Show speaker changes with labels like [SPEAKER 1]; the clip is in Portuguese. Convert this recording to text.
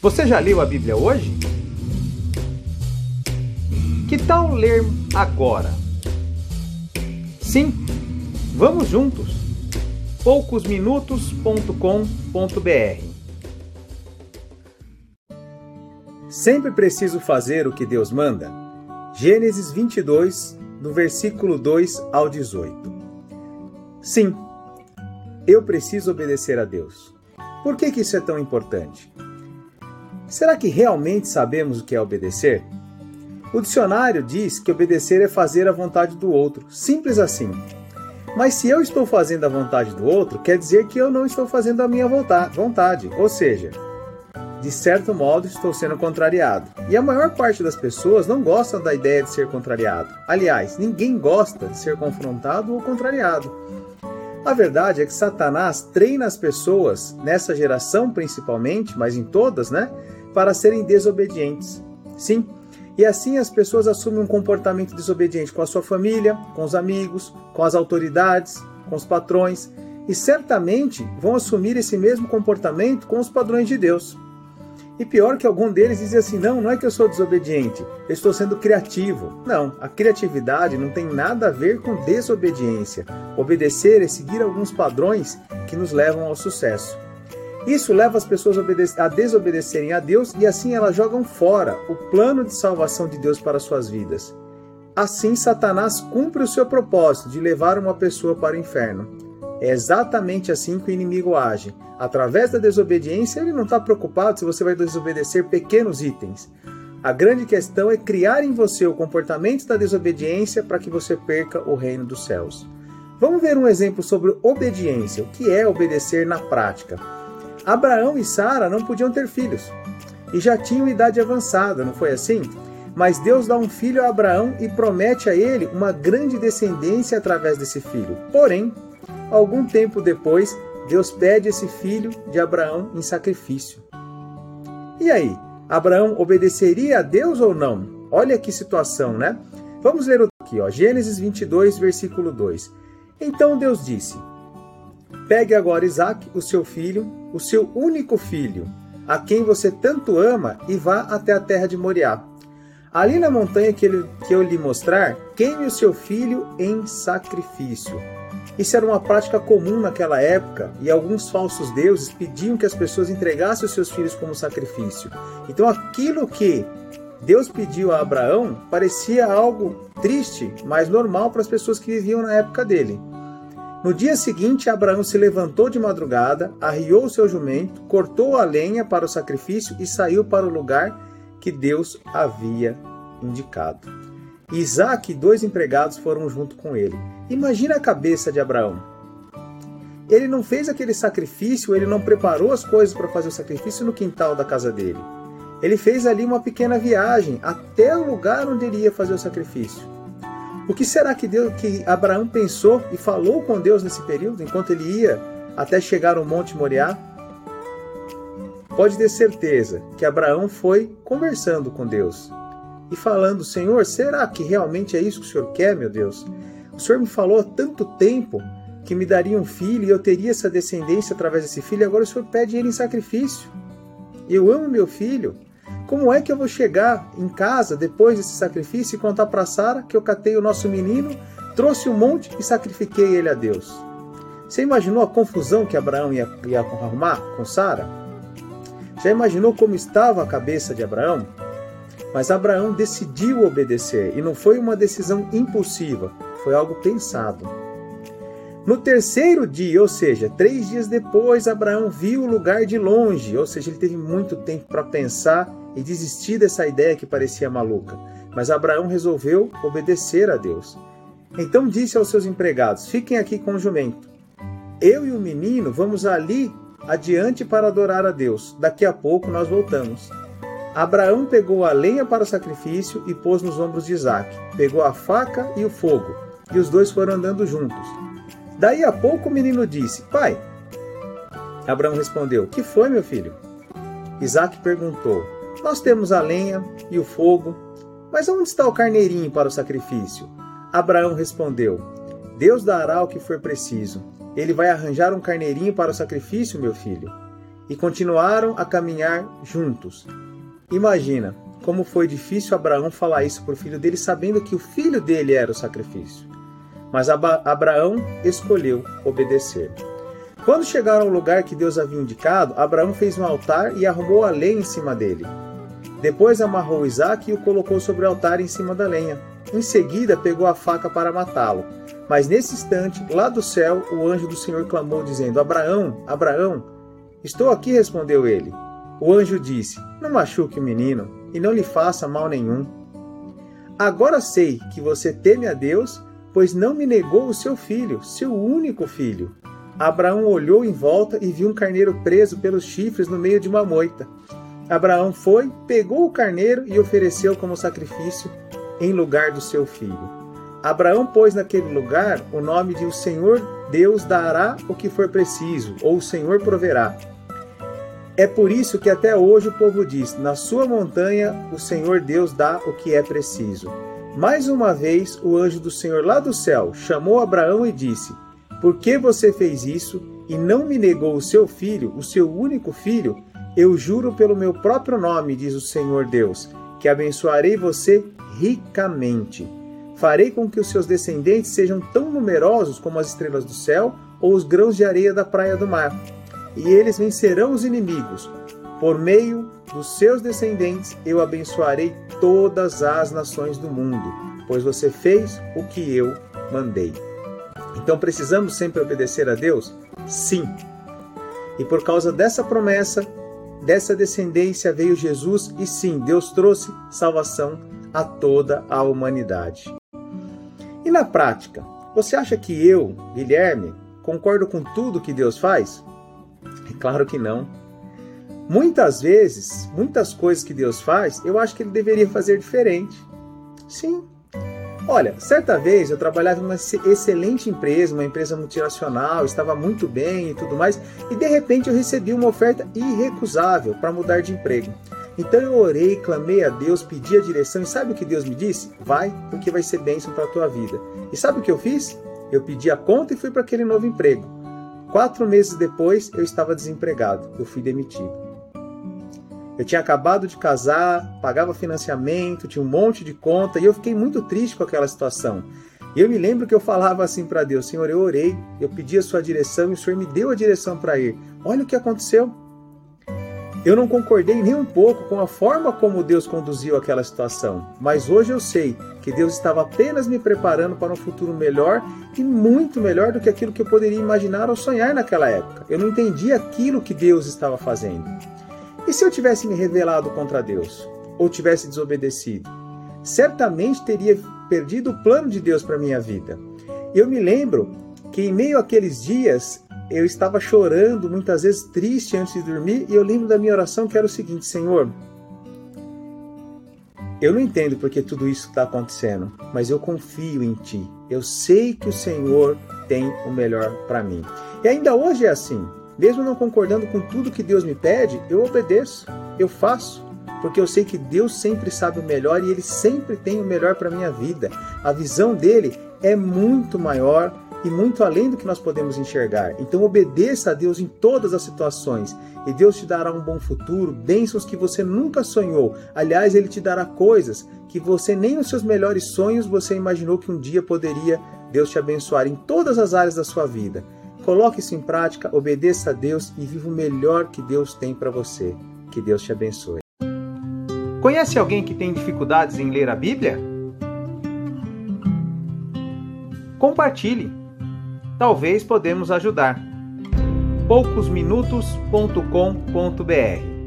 [SPEAKER 1] Você já leu a Bíblia hoje? Que tal ler agora? Sim, vamos juntos. poucosminutos.com.br Sempre preciso fazer o que Deus manda? Gênesis 22, do versículo 2 ao 18. Sim, eu preciso obedecer a Deus. Por que, que isso é tão importante? Será que realmente sabemos o que é obedecer? O dicionário diz que obedecer é fazer a vontade do outro, simples assim. Mas se eu estou fazendo a vontade do outro, quer dizer que eu não estou fazendo a minha vontade, ou seja, de certo modo estou sendo contrariado. E a maior parte das pessoas não gosta da ideia de ser contrariado. Aliás, ninguém gosta de ser confrontado ou contrariado. A verdade é que Satanás treina as pessoas, nessa geração principalmente, mas em todas, né, para serem desobedientes. Sim, e assim as pessoas assumem um comportamento desobediente com a sua família, com os amigos, com as autoridades, com os patrões, e certamente vão assumir esse mesmo comportamento com os padrões de Deus. E pior que algum deles diz assim: não, não é que eu sou desobediente, eu estou sendo criativo. Não, a criatividade não tem nada a ver com desobediência. Obedecer é seguir alguns padrões que nos levam ao sucesso. Isso leva as pessoas a desobedecerem a Deus e assim elas jogam fora o plano de salvação de Deus para suas vidas. Assim, Satanás cumpre o seu propósito de levar uma pessoa para o inferno. É exatamente assim que o inimigo age. Através da desobediência, ele não está preocupado se você vai desobedecer pequenos itens. A grande questão é criar em você o comportamento da desobediência para que você perca o reino dos céus. Vamos ver um exemplo sobre obediência, o que é obedecer na prática. Abraão e Sara não podiam ter filhos e já tinham idade avançada, não foi assim? Mas Deus dá um filho a Abraão e promete a ele uma grande descendência através desse filho. Porém, algum tempo depois, Deus pede esse filho de Abraão em sacrifício. E aí, Abraão obedeceria a Deus ou não? Olha que situação, né? Vamos ler aqui, ó, Gênesis 22, versículo 2. Então Deus disse: Pegue agora Isaac, o seu filho, o seu único filho, a quem você tanto ama, e vá até a terra de Moriá. Ali na montanha que, ele, que eu lhe mostrar, queime o seu filho em sacrifício. Isso era uma prática comum naquela época e alguns falsos deuses pediam que as pessoas entregassem os seus filhos como sacrifício. Então aquilo que Deus pediu a Abraão parecia algo triste, mas normal para as pessoas que viviam na época dele. No dia seguinte, Abraão se levantou de madrugada, arriou seu jumento, cortou a lenha para o sacrifício e saiu para o lugar que Deus havia indicado. Isaac e dois empregados foram junto com ele. Imagina a cabeça de Abraão. Ele não fez aquele sacrifício, ele não preparou as coisas para fazer o sacrifício no quintal da casa dele. Ele fez ali uma pequena viagem até o lugar onde ele ia fazer o sacrifício. O que será que, Deus, que Abraão pensou e falou com Deus nesse período, enquanto ele ia até chegar ao Monte Moriá? Pode ter certeza que Abraão foi conversando com Deus e falando: Senhor, será que realmente é isso que o Senhor quer, meu Deus? O Senhor me falou há tanto tempo que me daria um filho e eu teria essa descendência através desse filho, e agora o Senhor pede ele em sacrifício. Eu amo meu filho. Como é que eu vou chegar em casa depois desse sacrifício e contar para Sara que eu catei o nosso menino, trouxe um monte e sacrifiquei ele a Deus? Você imaginou a confusão que Abraão ia, ia arrumar com Sara? Já imaginou como estava a cabeça de Abraão? Mas Abraão decidiu obedecer e não foi uma decisão impulsiva, foi algo pensado. No terceiro dia, ou seja, três dias depois, Abraão viu o lugar de longe, ou seja, ele teve muito tempo para pensar e desistir dessa ideia que parecia maluca. Mas Abraão resolveu obedecer a Deus. Então disse aos seus empregados: Fiquem aqui com o jumento. Eu e o menino vamos ali adiante para adorar a Deus. Daqui a pouco nós voltamos. Abraão pegou a lenha para o sacrifício e pôs nos ombros de Isaac. Pegou a faca e o fogo, e os dois foram andando juntos. Daí a pouco o menino disse: Pai. Abraão respondeu: Que foi, meu filho? Isaac perguntou: Nós temos a lenha e o fogo, mas onde está o carneirinho para o sacrifício? Abraão respondeu: Deus dará o que for preciso. Ele vai arranjar um carneirinho para o sacrifício, meu filho. e continuaram a caminhar juntos. Imagina como foi difícil Abraão falar isso para o filho dele, sabendo que o filho dele era o sacrifício. Mas Abraão escolheu obedecer. Quando chegaram ao lugar que Deus havia indicado, Abraão fez um altar e arrumou a lenha em cima dele. Depois amarrou Isaac e o colocou sobre o altar em cima da lenha. Em seguida, pegou a faca para matá-lo. Mas nesse instante, lá do céu, o anjo do Senhor clamou, dizendo: Abraão, Abraão, estou aqui, respondeu ele. O anjo disse: Não machuque o menino e não lhe faça mal nenhum. Agora sei que você teme a Deus, pois não me negou o seu filho, seu único filho. Abraão olhou em volta e viu um carneiro preso pelos chifres no meio de uma moita. Abraão foi, pegou o carneiro e ofereceu como sacrifício em lugar do seu filho. Abraão pôs naquele lugar o nome de o Senhor Deus dará o que for preciso, ou o Senhor proverá. É por isso que até hoje o povo diz: Na sua montanha o Senhor Deus dá o que é preciso. Mais uma vez, o anjo do Senhor lá do céu chamou Abraão e disse: Por que você fez isso e não me negou o seu filho, o seu único filho? Eu juro pelo meu próprio nome, diz o Senhor Deus, que abençoarei você ricamente. Farei com que os seus descendentes sejam tão numerosos como as estrelas do céu ou os grãos de areia da praia do mar. E eles vencerão os inimigos. Por meio dos seus descendentes eu abençoarei todas as nações do mundo, pois você fez o que eu mandei. Então precisamos sempre obedecer a Deus? Sim. E por causa dessa promessa, Dessa descendência veio Jesus e sim, Deus trouxe salvação a toda a humanidade. E na prática, você acha que eu, Guilherme, concordo com tudo que Deus faz? É claro que não. Muitas vezes, muitas coisas que Deus faz, eu acho que ele deveria fazer diferente. Sim, Olha, certa vez eu trabalhava em uma excelente empresa, uma empresa multinacional, estava muito bem e tudo mais, e de repente eu recebi uma oferta irrecusável para mudar de emprego. Então eu orei, clamei a Deus, pedi a direção e sabe o que Deus me disse? Vai, porque vai ser bênção para a tua vida. E sabe o que eu fiz? Eu pedi a conta e fui para aquele novo emprego. Quatro meses depois eu estava desempregado, eu fui demitido. Eu tinha acabado de casar, pagava financiamento, tinha um monte de conta e eu fiquei muito triste com aquela situação. E eu me lembro que eu falava assim para Deus: Senhor, eu orei, eu pedi a sua direção e o Senhor me deu a direção para ir. Olha o que aconteceu. Eu não concordei nem um pouco com a forma como Deus conduziu aquela situação, mas hoje eu sei que Deus estava apenas me preparando para um futuro melhor e muito melhor do que aquilo que eu poderia imaginar ou sonhar naquela época. Eu não entendi aquilo que Deus estava fazendo. E se eu tivesse me rebelado contra Deus? Ou tivesse desobedecido? Certamente teria perdido o plano de Deus para minha vida. Eu me lembro que em meio àqueles dias eu estava chorando, muitas vezes triste antes de dormir, e eu lembro da minha oração que era o seguinte: Senhor, eu não entendo porque tudo isso está acontecendo, mas eu confio em Ti. Eu sei que o Senhor tem o melhor para mim. E ainda hoje é assim. Mesmo não concordando com tudo que Deus me pede, eu obedeço, eu faço, porque eu sei que Deus sempre sabe o melhor e Ele sempre tem o melhor para a minha vida. A visão dele é muito maior e muito além do que nós podemos enxergar. Então obedeça a Deus em todas as situações e Deus te dará um bom futuro, bênçãos que você nunca sonhou. Aliás, Ele te dará coisas que você nem nos seus melhores sonhos você imaginou que um dia poderia Deus te abençoar em todas as áreas da sua vida. Coloque isso em prática, obedeça a Deus e viva o melhor que Deus tem para você. Que Deus te abençoe. Conhece alguém que tem dificuldades em ler a Bíblia? Compartilhe. Talvez podemos ajudar. poucosminutos.com.br